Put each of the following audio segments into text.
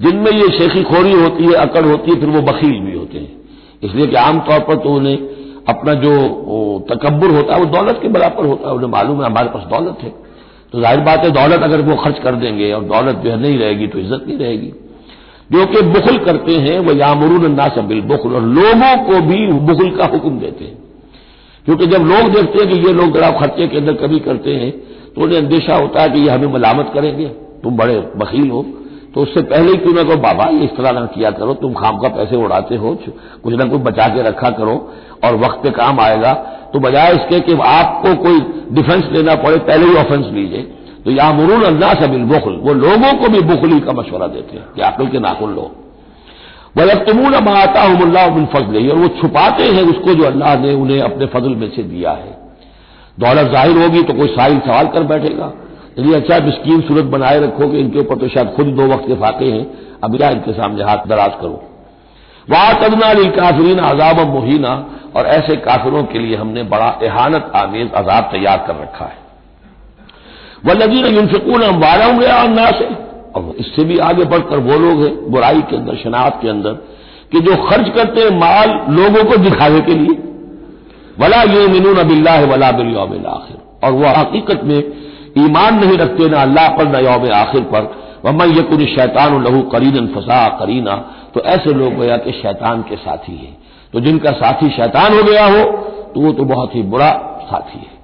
जिनमें ये शेखी खोरी होती है, अकड़ होती है, फिर वो बखील भी होते हैं। इसलिए कि आमतौर पर तो उन्हें अपना जो तकबर होता है, वो दौलत के बराबर होता है। उन्हें मालूम है, हमारे पास दौलत है। तो ज़ाहिर बात है, दौलत अगर वो खर्च कर देंगे और दौलत जो है नहीं रहेगी तो इज़्ज़त नहीं रहेगी। जो कि बुखल करते हैं वह यामरून ना बिल बुखल, और लोगों को भी बुखल का हुक्म देते हैं। क्योंकि जब लोग देखते हैं कि ये लोग जरा खर्चे के अंदर कभी करते हैं तो उन्हें अंदेशा होता है कि ये हमें मलामत करेंगे। तुम बड़े बखील हो। तो उससे पहले ही ना कहो, बाबा, ये इस तरह ना किया करो, तुम खाम का पैसे उड़ाते हो कुछ ना कुछ बचा के रखा करो और वक्त पे काम आएगा। तो बजाय इसके कि आपको कोई डिफेंस लेना पड़े, पहले ही ऑफेंस लीजिए। तो या मुरून अल्लाह से बिल बुखल, वो लोगों को भी बुखली का मशवरा देते हैं कि अकल के नाखुल लो। वलतमून माता बिन फजल, और वो छुपाते हैं उसको जो अल्लाह ने उन्हें अपने फजल में से दिया है। दौलत ज़ाहिर होगी तो कोई साहिल सवाल कर बैठेगा। यदि अच्छा मिस्कीन सूरत बनाए रखोगे इनके ऊपर तो शायद खुद दो वक्त के फाके हैं। अब क्या इनके सामने हाथ दराज करो। वाह तदना काफरीन अजाब मुहीना, और ऐसे काफिरों के लिए हमने बड़ा एहानत आमेज अजाब तैयार कर रखा है। वह वल्लजीन यूनफिकून हम वारा होंगे अन्ना से और इससे भी आगे बढ़कर वो लोग हैं, बुराई के अंदर शनाख्त के अंदर, कि जो खर्च करते हैं माल लोगों को दिखावे के लिए। वला यू मिनून अबिल्ला वला बिल आखिर। और वह हकीकत में ईमान नहीं रखते ना अल्लाह पर, न यौम आखिर पर। वमन यकुन शैतान लहू करीन फसा करीना। तो ऐसे लोग गोया कि शैतान के साथी हैं। तो जिनका साथी शैतान हो गया हो तो वो तो बहुत ही बुरा साथी है।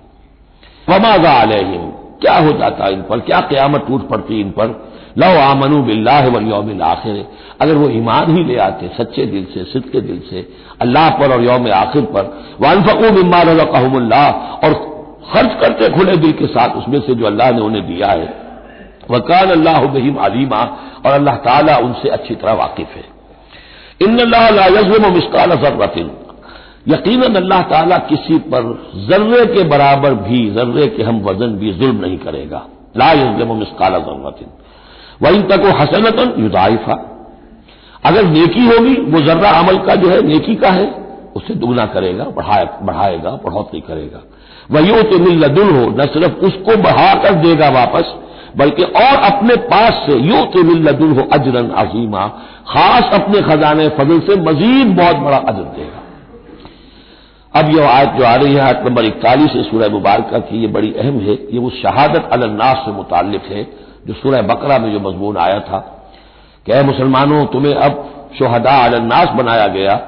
वमाजा अलहम, क्या हो जाता इन पर? क्या क्यामत टूट पड़ती इन पर? लो आमनु बिल्लाह वल आखिर। अगर वो ईमान ही ले आते सच्चे दिल से सिद्ध के दिल से, अल्लाह पर और यौम आखिर पर। वनफकू बिम्मा रजकहुमुल्लाह, और खर्च करते खुले दिल के साथ उसमें से जो अल्लाह ने उन्हें दिया है। वकान अल्लाह बहीम अलीमा, और अल्लाह ताला उनसे अच्छी तरह वाकिफ है। इन अल्लाह मिसकाल जर्रतिन। यकीन अल्लाह ताला किसी पर जर्रे के बराबर भी, जर्रे के हम वज़न भी जुल्म नहीं करेगा। ला यजलम मिसकाल जर्रतिन। वहीं तक वो हसनतन युदाइफा। अगर नेकी होगी, वो जर्रा अमल का जो है, नेकी का है, उसे दुगना करेगा बढ़ाएगा बढ़ोतरी करेगा। वही तो मिल्लदुल हो न सिर्फ़ उसको बढ़ाकर देगा वापस, बल्कि और अपने पास से यू तो मिल्लदुल हो अजरन अजीमा, खास अपने खजाने फजल से मजीद बहुत बड़ा अजर देगा। अब यह आयत जो आ रही है, आयत नंबर इकतालीस सूरह मुबारक की ये बड़ी अहम है, ये वो शहादत अलन्नास से मुतालिक है, जो सूरह बकरा में जो मजमून आया था कि मुसलमानों, तुम्हें अब शहदा अलन्नास बनाया गया,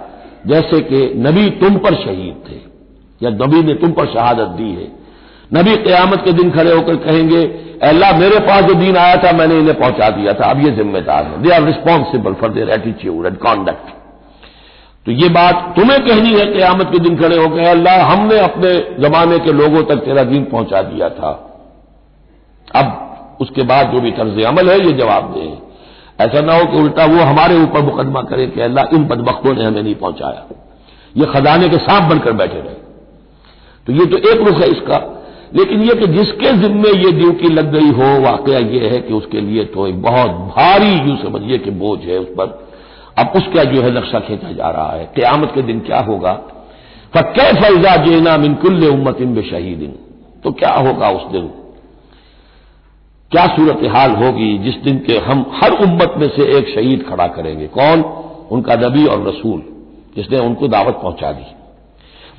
जैसे कि नबी तुम पर शहीद थे। या नबी ने तुम पर शहादत दी है। नबी क्यामत के दिन खड़े होकर कहेंगे, अल्लाह मेरे पास जो दिन आया था, मैंने इन्हें पहुँचा दिया था। अब ये जिम्मेदार है। They are responsible for their attitude and conduct तो ये बात तुम्हें कहनी है, क्यामत के दिन खड़े होकर, अल्लाह, हमने अपने जमाने के लोगों तक तेरा दिन पहुँचा दिया था। अब उसके बाद जो भी तर्ज अमल है, ये जवाब दें। ऐसा ना हो कि उल्टा वो हमारे ऊपर मुकदमा करे कि अल्लाह इन बदबख्तों ने हमें नहीं पहुँचाया। ये खजाने के सांप बनकर बैठे रहे तो ये तो एक रुख है इसका। लेकिन यह कि जिसके जिम्मे ये ड्यूटी लग गई हो, वाकया यह है कि उसके लिए तो एक बहुत भारी यूँ समझिए कि बोझ है उस पर। अब उसका जो है नक्शा खींचा जा रहा है। क्यामत के दिन क्या होगा? फ़कै फैजा जेना मिनकुल्ल उम्मत इन शहीदिन तो क्या होगा उस दिन? क्या सूरत हाल होगी जिस दिन के हम हर उम्मत में से एक शहीद खड़ा करेंगे? कौन? उनका नबी और रसूल, जिसने उनको दावत पहुँचा दी।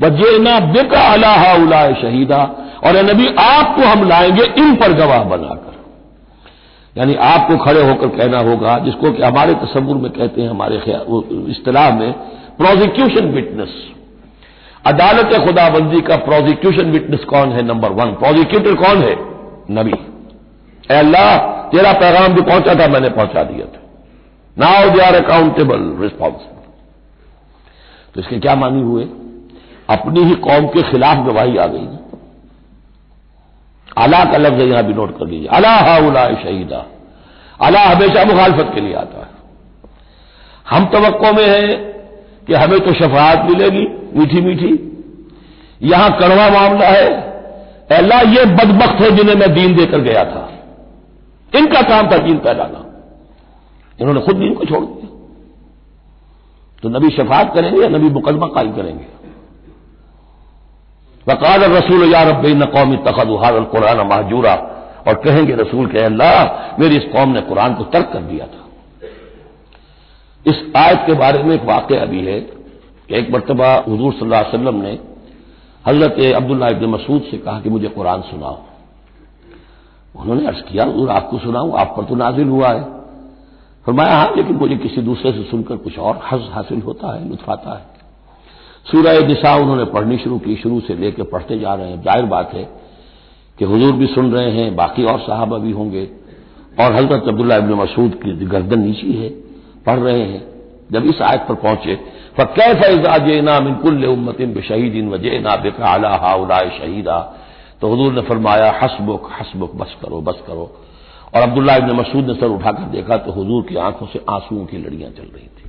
वजेना बेका अलाहा उलाए शहीदा। और नबी, आपको हम लाएँगे इन पर गवाह बनाकर। यानी आपको खड़े होकर कहना होगा, जिसको कि हमारे तस्वुर में कहते हैं, हमारे इतलाह में प्रोजिक्यूशन विटनेस अदालत खुदाबंदी का प्रोजिक्यूशन विटनेस कौन है? नंबर वन प्रोजिक्यूटर कौन है? नबी। अल्लाह, तेरा पैगाम जो पहुँचा था, मैंने पहुँचा दिया था। Now they are accountable responsible तो इसके क्या मानी हुए? अपनी ही कौम के खिलाफ गवाही आ गई अला का लफ्ज यहाँ भी नोट कर लीजिए। अला हाउला शहीदा। अला हमेशा मुखालफत के लिए आता है। हम तो में हैं कि हमें तो शफात मिलेगी मीठी मीठी यहाँ कड़वा मामला है। अल्लाह ये बदबख्त है जिन्हें मैं दीन देकर गया था। इनका काम था दीन फैलाना। इन्होंने खुद दीन को छोड़ दिया। तो नबी शफात करेंगे या नबी मुकदमा कायम करेंगे? वकाल रसूल, या रब न कौमी तखद कुरान महजूरा। और कहेंगे रसूल के, अल्लाह, मेरी इस कौम ने कुरान को तर्क कर दिया था। इस आयत के बारे में एक वाक्य भी है कि एक मरतबा हजूर सल्लल्लाहु ने हज़रत अब्दुल्ला इबन मसूद से कहा कि मुझे कुरान सुनाओ। उन्होंने अर्ज़ किया, हजूर, आपको सुनाऊं? आप पर तो नाजिल हुआ है। फरमाया हाँ लेकिन मुझे किसी दूसरे से सुनकर कुछ और हज हासिल होता है, लुत्फ आता है। सूरह दिशा उन्होंने पढ़नी शुरू की, शुरू से लेकर पढ़ते जा रहे हैं। ज़ाहिर बात है कि हुजूर भी सुन रहे हैं, बाकी और साहबा भी होंगे। और हज़रत अब्दुल्ला इबन मसूद की गर्दन नीची है, पढ़ रहे हैं। जब इस आयत पर पहुँचे फ़कै फैजा जेना मिनकुल उम्मतिन बशहीदिन वजेना बेका अला हाउला शहीदा। तो हजूर ने फरमाया, हसबुक हसबुक, बस करो बस करो। और अब्दुल्ला इबन मसूद ने सर उठाकर देखा तो हजूर की आँखों से आंसुओं की लड़ियाँ चल रही थी।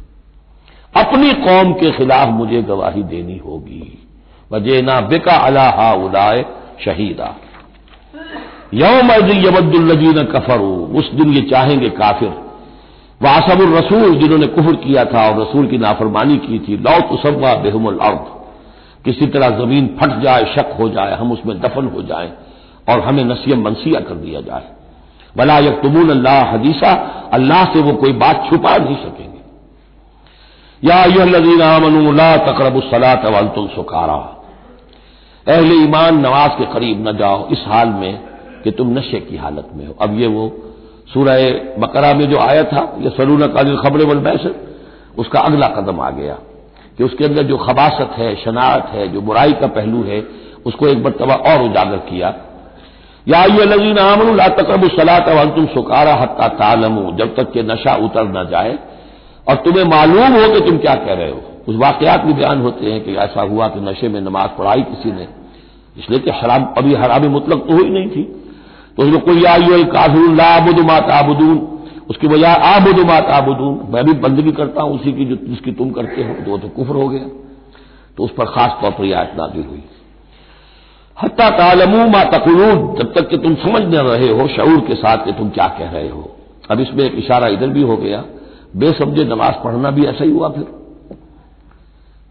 अपनी कौम के खिलाफ मुझे गवाही देनी होगी। वजेना बेका अला उदाय शहीदा। यौम यमद्दुल्लजीन कफरू। उस दिन ये चाहेंगे काफिर। वासबुल रसूल, जिन्होंने कुफर किया था और रसूल की नाफरमानी की थी। लौ तुसवा बेहमुल अर्द। किसी तरह ज़मीन फट जाए, शक हो जाए, हम उसमें दफन हो जाए और हमें नसीम मनसिया कर दिया जाए। भला यकतमून अल्लाह हदीसा। अल्लाह से वो कोई बात छुपा नहीं सकेंगे। या यूलजीना तकरबुसलात वलतुल सुखारा। अहले ईमान नमाज़ के करीब न जाओ, इस हाल में कि तुम नशे की हालत में हो। अब ये वो सूरह बकरा में जो आया था यह सलून कादिल खबर वल बैसर उसका अगला कदम आ गया कि उसके अंदर जो खबासत है, शनात है, जो बुराई का पहलू है, उसको एक मरतबा और उजागर किया। या लजीन ला तकरब सलात अवल तुम सुकारा हत्ता तालमू, जब तक के नशा उतर न जाए और तुम्हें मालूम हो कि तुम क्या कह रहे हो। कुछ वाकयात भी बयान होते हैं कि ऐसा हुआ कि नशे में नमाज़ पढ़ाई किसी ने। इसलिए कि हराम, अभी हराम मुतलक तो हुई नहीं थी। तो उसमें कोई आई काफिर आबुद मात आबुदून उसकी बजाय आबुद मात आबुदून मैं भी बंदगी करता हूँ उसी की जो, जिसकी तुम करते हो। तो वो तो कुफर हो गया। तो उस पर खास तौर पर यह आयत नाजिल हुई। हत्या तालमू मा तकुलून, जब तक कि तुम समझ न रहे हो शऊर के साथ कि तुम क्या कह रहे हो। अब इसमें एक इशारा इधर भी हो गया। बेसमझे नमाज़ पढ़ना भी ऐसा ही हुआ फिर।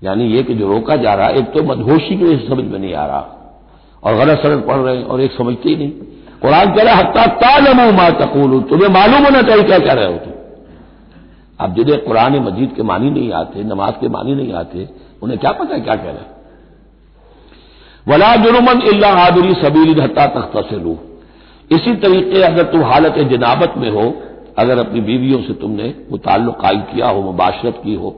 यानी ये कि जो रोका जा रहा है, एक तो मदहोशी की वजह समझ में नहीं आ रहा, और गलत सड़क पढ़ रहे हैं, और एक समझते ही नहीं। कुरान कह रहा हत्ता तालमू मा तकूल तुम्हें मालूम होना चाहिए क्या कह रहे हो तुम। अब जिन्हें कुरान मजीद के मानी नहीं आते, नमाज़ के मानी नहीं आते, उन्हें क्या पता है क्या कह रहे हैं? वला जुर्मन इल्ला आदरी सबील हत्ता तख्ता से इसी तरीके अगर तुम हालत जनाबत में हो अगर अपनी बीवियों से तुमने वो ताल्लुक कायम किया हो, मुबाशरत की हो,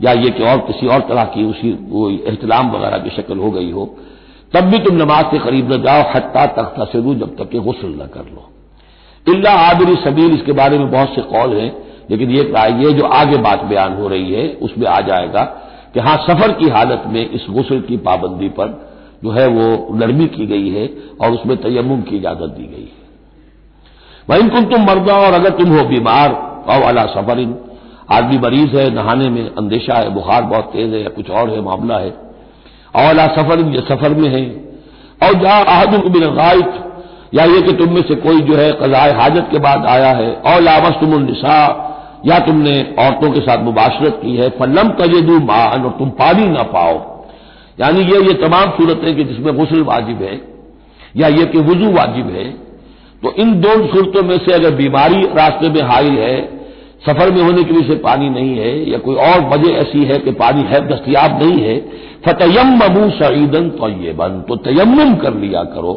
या ये कि और किसी और तरह की उसी, वो एहतलाम वगैरह की शक्ल हो गई हो, तब भी तुम नमाज़ के करीब न जाओ, हत्ता तख्ता से लू जब तक कि गुसल न कर लो। इल्ला आदरी सबील, इसके बारे में बहुत से कौल हैं, लेकिन ये ये जो आगे बात बयान हो रही है, उसमें आ जाएगा कि हाँ, सफ़र की हालत में इस गसल की पाबंदी पर जो है वो नरमी की गई है और उसमें तयम की इजाज़त दी गई है। वहीं कुल तुम मर्दा और अगर तुम हो बीमार और अला सफरिन। आदमी मरीज़ है, नहाने में अंदेशा है, बुखार बहुत तेज है या कुछ और है, मामला है। अला सफरिन, ये सफ़र में है। और जहाँ आहद बिन गायत, या ये कि तुम में से कोई जो है कजाए हाजत के बाद आया है। और लावस तुम निशा या तुमने औरतों के साथ मुबाशरत की है, फलम तजेदू मान और तुम पानी ना पाओ। यानी ये ये तमाम सूरतें कि जिसमें गुसल वाजिब है, या ये कि वज़ू वाजिब है। तो इन दो सूरतों में से अगर बीमारी रास्ते में हाइल है, सफ़र में होने की वजह से पानी नहीं है, या कोई और वजह ऐसी है कि पानी है, दस्तियाब नहीं है फतयम तो ये बन तो तयम कर लिया करो।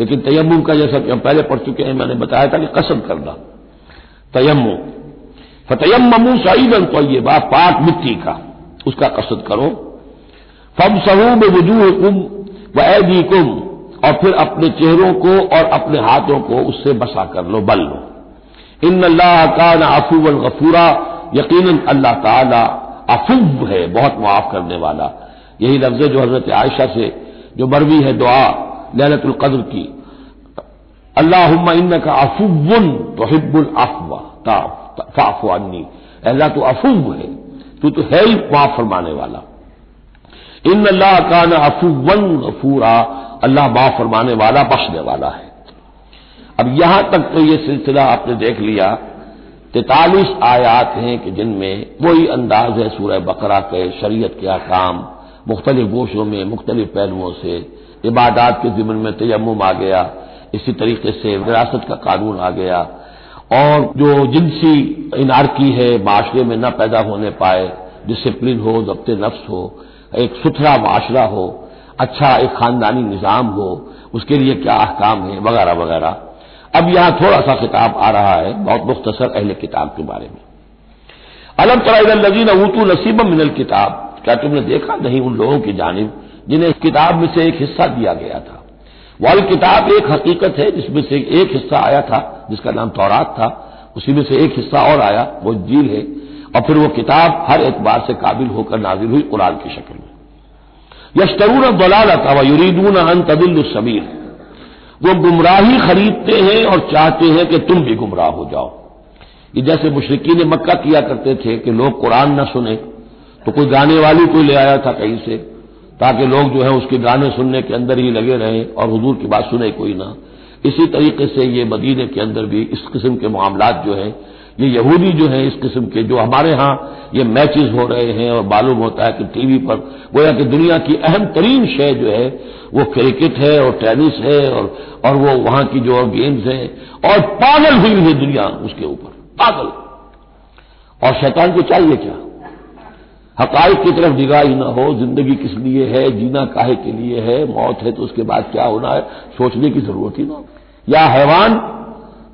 लेकिन तयम का जैसा कि हम पहले पढ़ चुके हैं, मैंने बताया था कि कसम करना। तयम फतयमू तो ये बात पाक मिट्टी का, उसका कसद करो। फम सहू में वजूह कुम व ऐदी कुम और फिर अपने चेहरों को और अपने हाथों को उससे बसा कर लो, बल लो। इन अल्लाह का न अफूवन गफूरा यकीन अल्लाह ताला अफूब है, बहुत मुआफ करने वाला। यही लफ्ज जो हज़रत आयशा से जो मरवी है दुआ ललतुल कद्र की। अल्लाह इन का अफुवन तो हिब्बुल अफवा फाफो अन्नी। अल्लाह तो अफुव है, तू तो है ही माफ़ फरमाने वाला। इन अल्लाह का न अफुवन गफूरा अल्लाह माफ़ फरमाने वाला, बख्शने वाला है। अब यहाँ तक तो ये सिलसिला आपने देख लिया, तैतालीस आयात हैं कि जिनमें वही अंदाज है सूरह बकरा के, शरीयत के काम मुख्तलिफ़ गोशों में, मुख्तलिफ़ पहलुओं से। इबादात के जिमन में तयम आ गया, इसी तरीके से विरासत का कानून आ गया। और जो जिनसी इनारकी है, माशरे में न पैदा होने पाए, डिसिप्लिन हो जब्त नफ्स हो, एक सुथरा माशरा हो अच्छा एक खानदानी निज़ाम हो, उसके लिए क्या अहकाम है, वगैरह वगैरह। अब यहाँ थोड़ा सा किताब आ रहा है, बहुत मुख्तसर अहल किताब के बारे में। अलम तराजीन ऊतू नसीब मिनल किताब। क्या तुमने देखा? नहीं, उन लोगों की जानब, जिन्हें किताब में से एक हिस्सा दिया गया था। वाल किताब एक हकीकत है, जिसमें से एक हिस्सा आया था, जिसका नाम तौरात था। उसी में से एक हिस्सा और आया, वो जील है। और फिर वो किताब हर एतबार से काबिल होकर नाजिल हुई कुरान की शक्ल में। यशतरून दलालत व युरीदून अन तदिल सबीर वो गुमराही खरीदते हैं और चाहते हैं कि तुम भी गुमराह हो जाओ। ये जैसे ने मक्का किया करते थे कि लोग कुरान न सुने तो कोई गाने वाली कोई ले आया था कहीं से, ताकि लोग जो है उसके गाने सुनने के अंदर ही लगे रहें और हजूर की बात सुने कोई ना। इसी तरीके से ये मदीने के अंदर भी इस किस्म के मामला जो हैं ये यहूदी जो है इस किस्म के, जो हमारे यहाँ ये मैचेस हो रहे हैं और मालूम होता है कि टीवी पर गोया कि दुनिया की अहम तरीन शय जो है, वो क्रिकेट है और टेनिस है और और वो वहाँ की जो गेम्स हैं और पागल हुई है दुनिया उसके ऊपर। पागल। और शैतान को चाहिए क्या? हकाइक की तरफ़ निगाह ही ना हो, ज़िंदगी किस लिए है, जीना काहे के लिए है, मौत है तो उसके बाद क्या होना है, सोचने की ज़रूरत ही ना या हैवान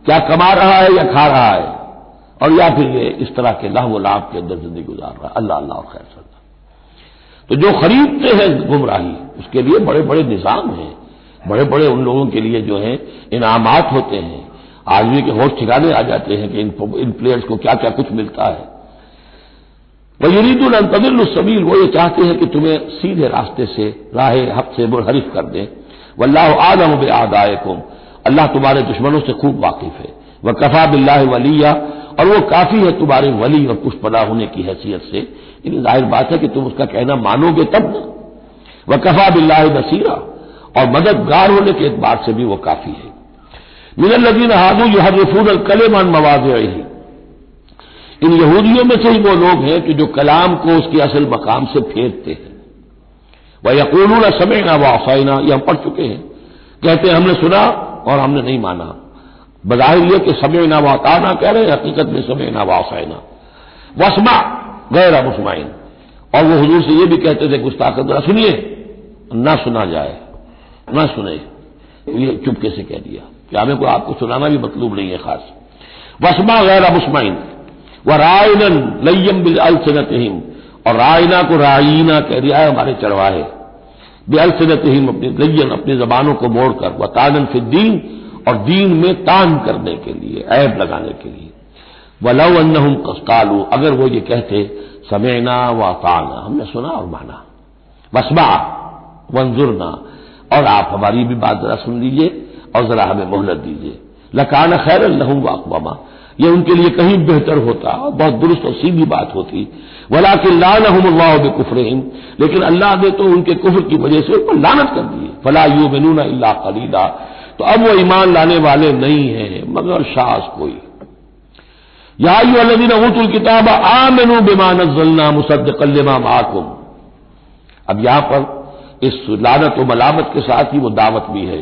क्या कमा रहा है या खा रहा है? और या फिर ये इस तरह के लाभ लाभ के अंदर ज़िंदगी गुजार रहा है। अल्लाह अल्लाह खैर सल्ला तो जो खरीदते हैं गुमराही उसके लिए बड़े बड़े निज़ाम हैं। बड़े बड़े उन लोगों के लिए जो है इनामात होते हैं। आदमी के होश ठिकाने आ जाते हैं कि इन, इन प्लेयर्स को क्या क्या कुछ मिलता है। वह अंतदिल सबील वो ये चाहते हैं कि तुम्हें सीधे रास्ते से राह हक से मुनहरिफ कर दें। वल्लाह आलम आदायकुम अल्लाह तुम्हारे दुश्मनों से खूब वाकिफ है। वह कफा बिल्लाह वलिया और वो काफ़ी है तुम्हारे वली और कुछ पदा होने की हैसियत से। लेकिन ज़ाहिर बात है कि तुम उसका कहना मानोगे तब ना। वह कफा बिल्लाह नसीरा। और मददगार होने के एतबार से भी वो काफ़ी है। मिनल लदीन हादू यह हरफून कलेमान मवाज रही इन यहूदियों में से ही वो लोग हैं कि जो कलाम को उसके असल मकाम से फेरते हैं। वह यकूल समय ना वाफाइना ये हम पढ़ चुके हैं। कहते हैं, हमने सुना और हमने नहीं माना। बजाहिर यह कि समय ना वाताना कह रहे, हकीकत में समय ना वाफाइना वसमा, गैर मुसमाइन। और वो हजूर से ये भी कहते थे ताकत ना सुनिए, ना सुना जाए, ना सुने। ये चुपके से कह दिया। कि हमें को आपको सुनाना भी मतलूब नहीं है खास। वसमा, गैर मुसमाइन। वह रायनन लयम बिल अलसनतहिम। और रायना को रायना कह दिया है हमारे चढ़वाए बे अलसनतहिम अपनी लयन अपनी जबानों को मोड़कर। व तानन फिर दीन और दीन में तान करने के लिए, ऐब लगाने के लिए। वलव अन्नहुम कस्तालू अगर वो ये कहते, समेना व ताना, हमने सुना और माना। वसबा वंजुरना, और आप हमारी भी बात जरा सुन लीजिए और जरा हमें मोहलत दीजिए। लकाना खैर लहू व अकबमा ये उनके लिए कहीं बेहतर होता बहुत दुरुस्त और सीधी बात होती। वला कि लानहम्ला बेकुफरहिम, लेकिन अल्लाह ने तो उनके कुफर की वजह से उन पर लानत कर दी फला यू बिनूना अल्लाह खलीला तो अब वो ईमान लाने वाले नहीं हैं, मगर शास कोई। अल्लादीन ऊतुल किताब आमनु बेमान जलना मुसद्दकल्लमा माकुम। अब यहाँ पर इस लानत व मलामत के साथ ही वो दावत भी है।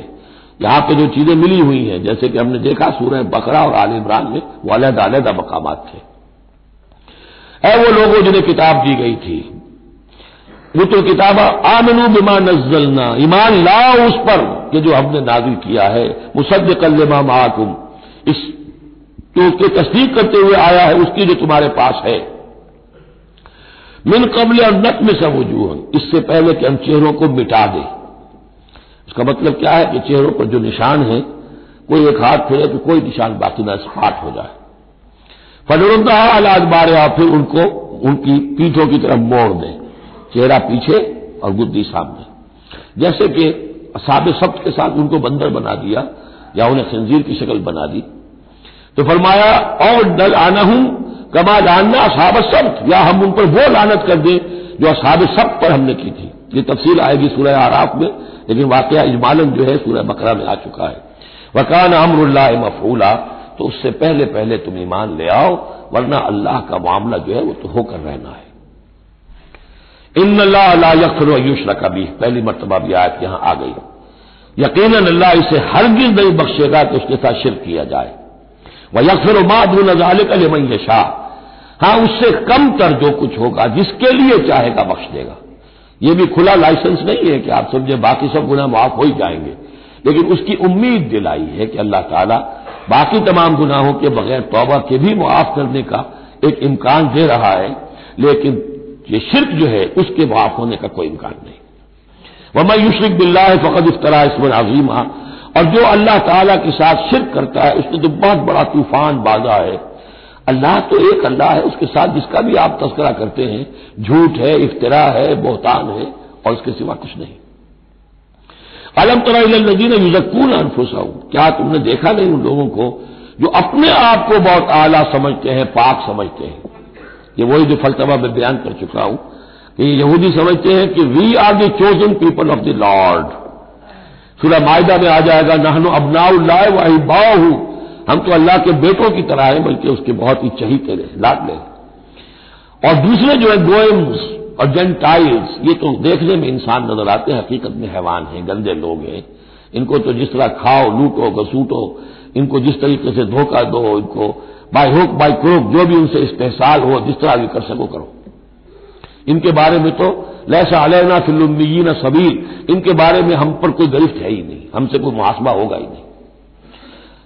यहाँ पर जो चीज़ें मिली हुई हैं, जैसे कि हमने देखा सूरह बकरा और आल इमरान में वो अलहद अलहदा मकाम थे। ऐ वो लोगों जिन्हें किताब दी गई थी वो तो किताबा, आमनू बिमा नजलना ईमान लाओ उस पर कि जो हमने नाजिल किया है मुसद कल्लमा महाकुम इस तो उसके तस्दीक करते हुए आया है, उसकी जो तुम्हारे पास है। मिन कबल और नक में सब इससे पहले कि हम चेहरों को मिटा दें। इसका मतलब क्या है कि चेहरों पर जो निशान है, कोई एक हाथ फिरे तो कोई निशान बाकी ना स्पाट हो जाए। फलरुंदा अलाज बारे फिर उनको, उनकी पीठों की तरफ़ मोड़ दें। चेहरा पीछे और गुद्दी सामने। जैसे कि साब सब्त के साथ उनको बंदर बना दिया या उन्हें खंजीर की शक्ल बना दी। तो फरमाया, और डल आना हूँ कमा जानना असाब सब्त या हम उन पर वो लानत कर दें जो असाब सब्त पर हमने की थी। ये तफसील आएगी सूर्य आराफ में, लेकिन वाक़ इजमालन जो है सूर्य बकरा में आ चुका है। वकान अमरुल्ला मफूला तो उससे पहले पहले तुम ईमान ले आओ, वरना अल्लाह का मामला जो है वो तो होकर रहना है। इन यखर युशर कभी पहली मरतबा भी आयत यहाँ आ गई। यकीन अल्लाह इसे हरगिज नहीं बख्शेगा कि उसके साथ शिर किया जाए। वह यकफर का लेमन शाह हाँ, उससे कम तर जो कुछ होगा, जिसके लिए चाहेगा बख्श देगा। यह भी खुला लाइसेंस नहीं है कि आप समझे, बाकी सब गुना माफ़ हो ही जाएँगे। लेकिन उसकी उम्मीद दिलाई है कि अल्लाह ताला बाकी तमाम गुनाहों के बगैर तौबा के भी मुआफ करने का एक इम्कान दे रहा है। लेकिन ये शिरक जो है, उसके माफ़ होने का कोई इम्कान नहीं। वह युशरक बिल्ला फ़कत इफ्तरा इसमें अजीमा। और जो अल्लाह ताला के साथ शिरक करता है उसने तो बहुत बड़ा तूफ़ान बाजा है। अल्लाह तो एक अल्लाह है, उसके साथ जिसका भी आप तस्करा करते हैं, झूठ है, इफ्तरा है, बोहतान है, और उसके सिवा कुछ नहीं। अलम तरा नजीन युजक्कून अनफुसा क्या तुमने देखा नहीं उन लोगों को जो अपने आप को बहुत आला समझते हैं, पाक समझते हैं? ये वही जो फलसफा मैं बयान कर चुका हूँ कि यहूदी समझते हैं कि we are the chosen people of the Lord सूर्य मायदा में आ जाएगा, नहनो अबनाउल्लाह वाही बाहू। हम तो अल्लाह के बेटों की तरह हैं, बल्कि उसके बहुत ही चहीते रहे लाद ले और दूसरे जो है गोयम्स और जेंटाइल्स, ये तो देखने में इंसान नज़र आते हैं, हकीकत में हैवान हैं, गंदे लोग हैं। इनको तो जिस तरह खाओ, लूटो, घसूटो, इनको जिस तरीके से धोखा दो, इनको बाय हुक बाय क्रोक जो भी उनसे इस्तेसाल हो, जिस तरह भी कर सको करो। इनके बारे में तो लैसा अलैना फिल्मीन सबील इनके बारे में हम पर कोई गरिफ्त है ही नहीं, हमसे कोई मुहासमा होगा ही नहीं।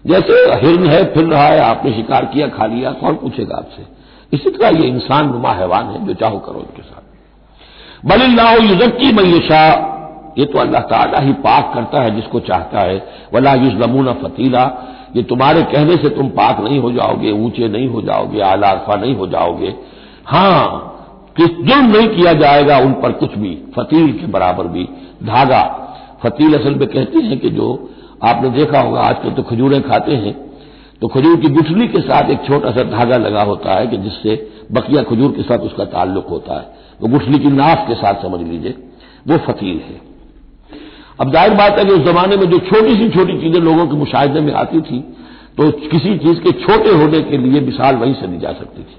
जैसे हिरन है, फिर रहा है, आपने शिकार किया, खा लिया, कौन पूछेगा आपसे? इसी तरह ये इंसान नुमा हैवान है, जो चाहो करो इनके साथ। बलिल्लाह युजक्की मैशा ये तो अल्लाह ताला ही पाक करता है जिसको चाहता है। वला युजलमून फतीला ये तुम्हारे कहने से तुम पाक नहीं हो जाओगे, ऊँचे नहीं हो जाओगे आलारफा नहीं हो जाओगे। हाँ कि जुर्म नहीं किया जाएगा उन पर कुछ भी, फतील के बराबर भी। धागा, फतील असल में कहते हैं कि जो आपने देखा होगा, आजकल तो खजूरें खाते हैं तो खजूर की गुठली के साथ एक छोटा सा धागा लगा होता है कि जिससे बकिया खजूर के साथ उसका ताल्लुक होता है। वो तो गुठली की नाफ के साथ समझ लीजिए, वो फतील है। अब ज़ाहिर बात है कि उस जमाने में जो छोटी सी छोटी चीज़ें लोगों के मुशाहे में आती थी तो किसी चीज़ के छोटे होने के लिए मिसाल वहीं से दी जा सकती थी।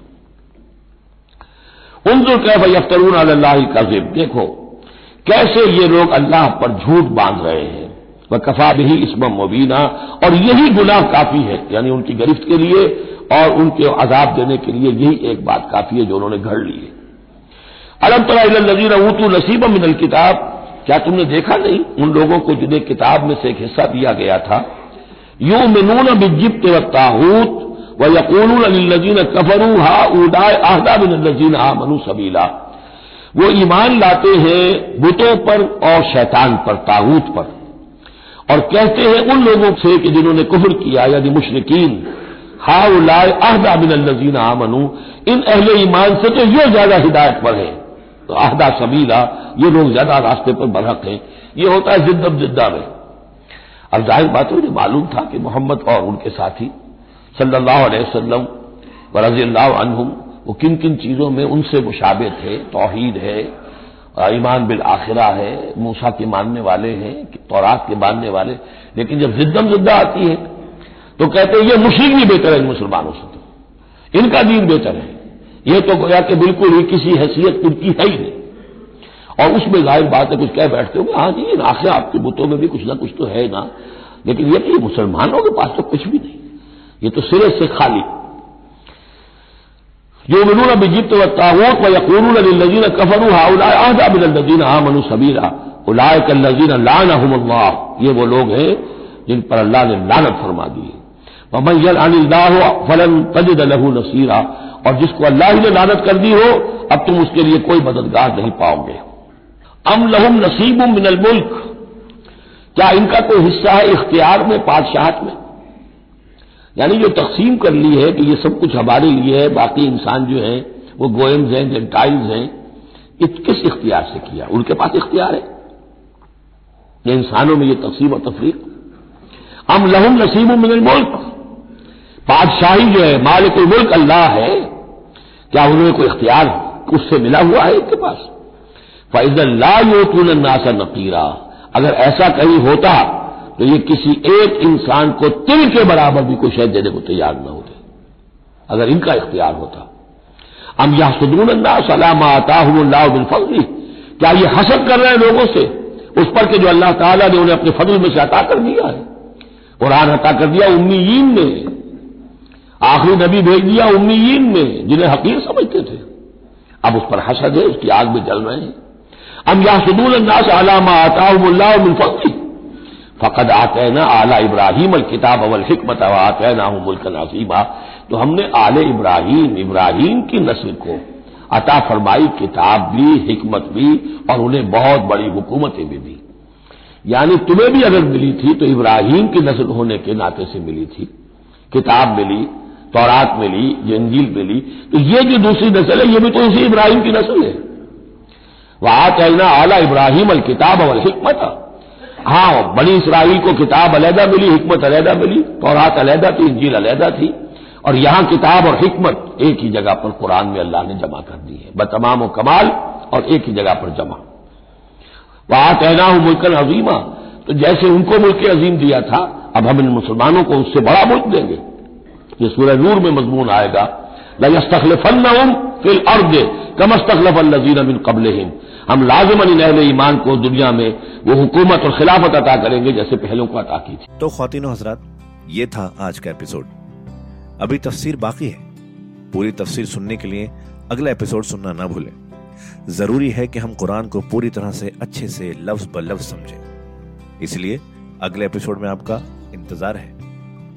उनजो कैफ यफ्तरून अल्लाह कजिब। देखो, कैसे ये लोग अल्लाह पर झूठ बाँध रहे हैं। वह कफा भी इसम मुबीना। और यही गुनाह काफ़ी है, यानी उनकी गिरफ्त के लिए और उनके आजाब देने के लिए यही एक बात काफ़ी है जो उन्होंने घड़ ली है। अलम तला नजीर ऊतू नसीब मिनल किताब। क्या तुमने देखा नहीं? उन लोगों को जिन्हें किताब में से एक हिस्सा दिया गया था। यू मिनून बिजिप्त व ताहूत व यकून अलीन कफरू हा उदाय आहदा बिन नजीन हा मनु सबीला। वो ईमान लाते हैं बुतों पर और शैतान पर ताहूत पर। और कहते हैं उन लोगों से कि जिन्होंने कुफर किया, यानी मुशरकिन हा उलाय आहदा बिन नजीन आ मनु इन अहले ईमान से तो ये ज़्यादा हिदायत पर है। तो आहदा सबीला ये लोग ज़्यादा रास्ते पर बरहक हैं। ये होता है जिद्दम जिद्दा में। अब ज़ाहिर बात मुझे मालूम था कि मोहम्मद और उनके साथी वसल्लम व रज़ी वो किन किन चीज़ों में उनसे मुशाबे थे तोहीद है, ईमान बिल आखिरा है, मूसा के मानने वाले हैं, तौरात के मानने वाले लेकिन जब जिद्दम जिद्दा आती है तो कहते हैं, ये मुशरक भी बेहतर है इन मुसलमानों से तो। इनका दीन बेहतर है। ये तो गोया कि बिल्कुल ही किसी हैसियत उनकी है ही नहीं। और उसमें ज़ाहिर बात है, कुछ कह बैठते होंगे हाँ जी आखिर आपके बुतों में भी कुछ ना कुछ तो है ना। लेकिन ये कि मुसलमानों के पास तो कुछ भी नहीं। ये तो सिरे से खाली। जो मिनून बिजित व तावूत व यकून लजीन कफरू हाउलाजीन आमनु सबीरा उलाय कल्लजीन लान ये वो लोग हैं जिन पर अल्लाह ने लानत फरमा दी है। अनिल्लाह फलन तजिद लहू नसीरा। और जिसको अल्लाह ही ने लानत कर दी हो, अब तुम उसके लिए कोई मददगार नहीं पाओगे। अम लहुम नसीब मिनल मुल्क। क्या इनका कोई हिस्सा है इख्तियार में, पादशाहत में? यानी जो तकसीम कर ली है कि ये सब कुछ हमारे लिए है, बाकी इंसान जो है, वो गोयम्स हैं, जेंटाइल्स हैं ये किस इख्तियार से किया? उनके पास इख्तियार है। ये इंसानों में ये तकसीम और तफरीक। हम लहुम नसीब मिनल मुल्क। बादशाही जो है मालिक मुल्क अल्लाह है क्या उन्हें कोई इख्तियार उससे मिला हुआ है इनके पास? फैजल ला योतून नासा नकीरा। अगर ऐसा कहीं होता तो ये किसी एक इंसान को तिल के बराबर भी कोई शहद देने को तैयार न होते, अगर इनका इख्तियार होता। हम यह सदून सलाम आता हूँ बिलफी क्या ये हसद कर रहे हैं लोगों से? उस पर के जो अल्लाह ताला ने उन्हें अपने फजल में से अता कर दिया है। कुरान अता कर दिया उम्मीन ने। आखिरी नबी भेज दिया उम्मीन में जिन्हें हकीर समझते थे। अब उस पर हसद है, उसकी आग में जल रहे हैं। हम यह सदूल अन्नास आलामा आता फ़कद आते ना आला इब्राहिम अल किताब अवल हिकमत आते ना मुल्क नासीबा तो हमने आले इब्राहिम इब्राहिम की नस्ल को अता फरमाई, किताब भी, हिकमत भी, और उन्हें बहुत बड़ी हुकूमतें भी दी। यानी तुम्हें भी अगर मिली थी तो इब्राहिम की नस्ल होने के नाते से मिली थी। किताब मिली तौरात मिली जंजील मिली तो ये जो दूसरी नस्ल है, ये भी तो इसी इब्राहिम की नस्ल है। वहाँ कहना आला इब्राहिम अल किताब अवल हिकमत। हाँ बनी इसराइल को किताब अलहदा मिली, हिकमत अलहदा मिली, तौरात अलहदा थी, इंजील अलहदा थी। और यहाँ किताब और हिकमत एक ही जगह पर कुरान में अल्लाह ने जमा कर दी है। बतमाम कमाल और एक ही जगह पर जमा। वहाँ कहना हूँ मुल्कन अजीमा। तो जैसे उनको मुल्क अजीम दिया था, अब हम इन मुसलमानों को उससे बड़ा मुल्क देंगे। ये सूर्य नूर में मजमून आएगा। लस्तखलफन फिल अर्द कमस्तखलफ नजीर अमिन कबल हम लाजमन इन ईमान को दुनिया में वो हुकूमत और खिलाफत अता करेंगे जैसे पहलों को अता की थी। तो खातिन हजरात, ये था आज का एपिसोड। अभी तफसीर बाकी है। पूरी तफसीर सुनने के लिए अगला एपिसोड सुनना ना भूलें। ज़रूरी है कि हम कुरान को पूरी तरह से अच्छे से लफ्ज ब लफ्ज समझें। इसलिए अगले एपिसोड में आपका इंतज़ार है।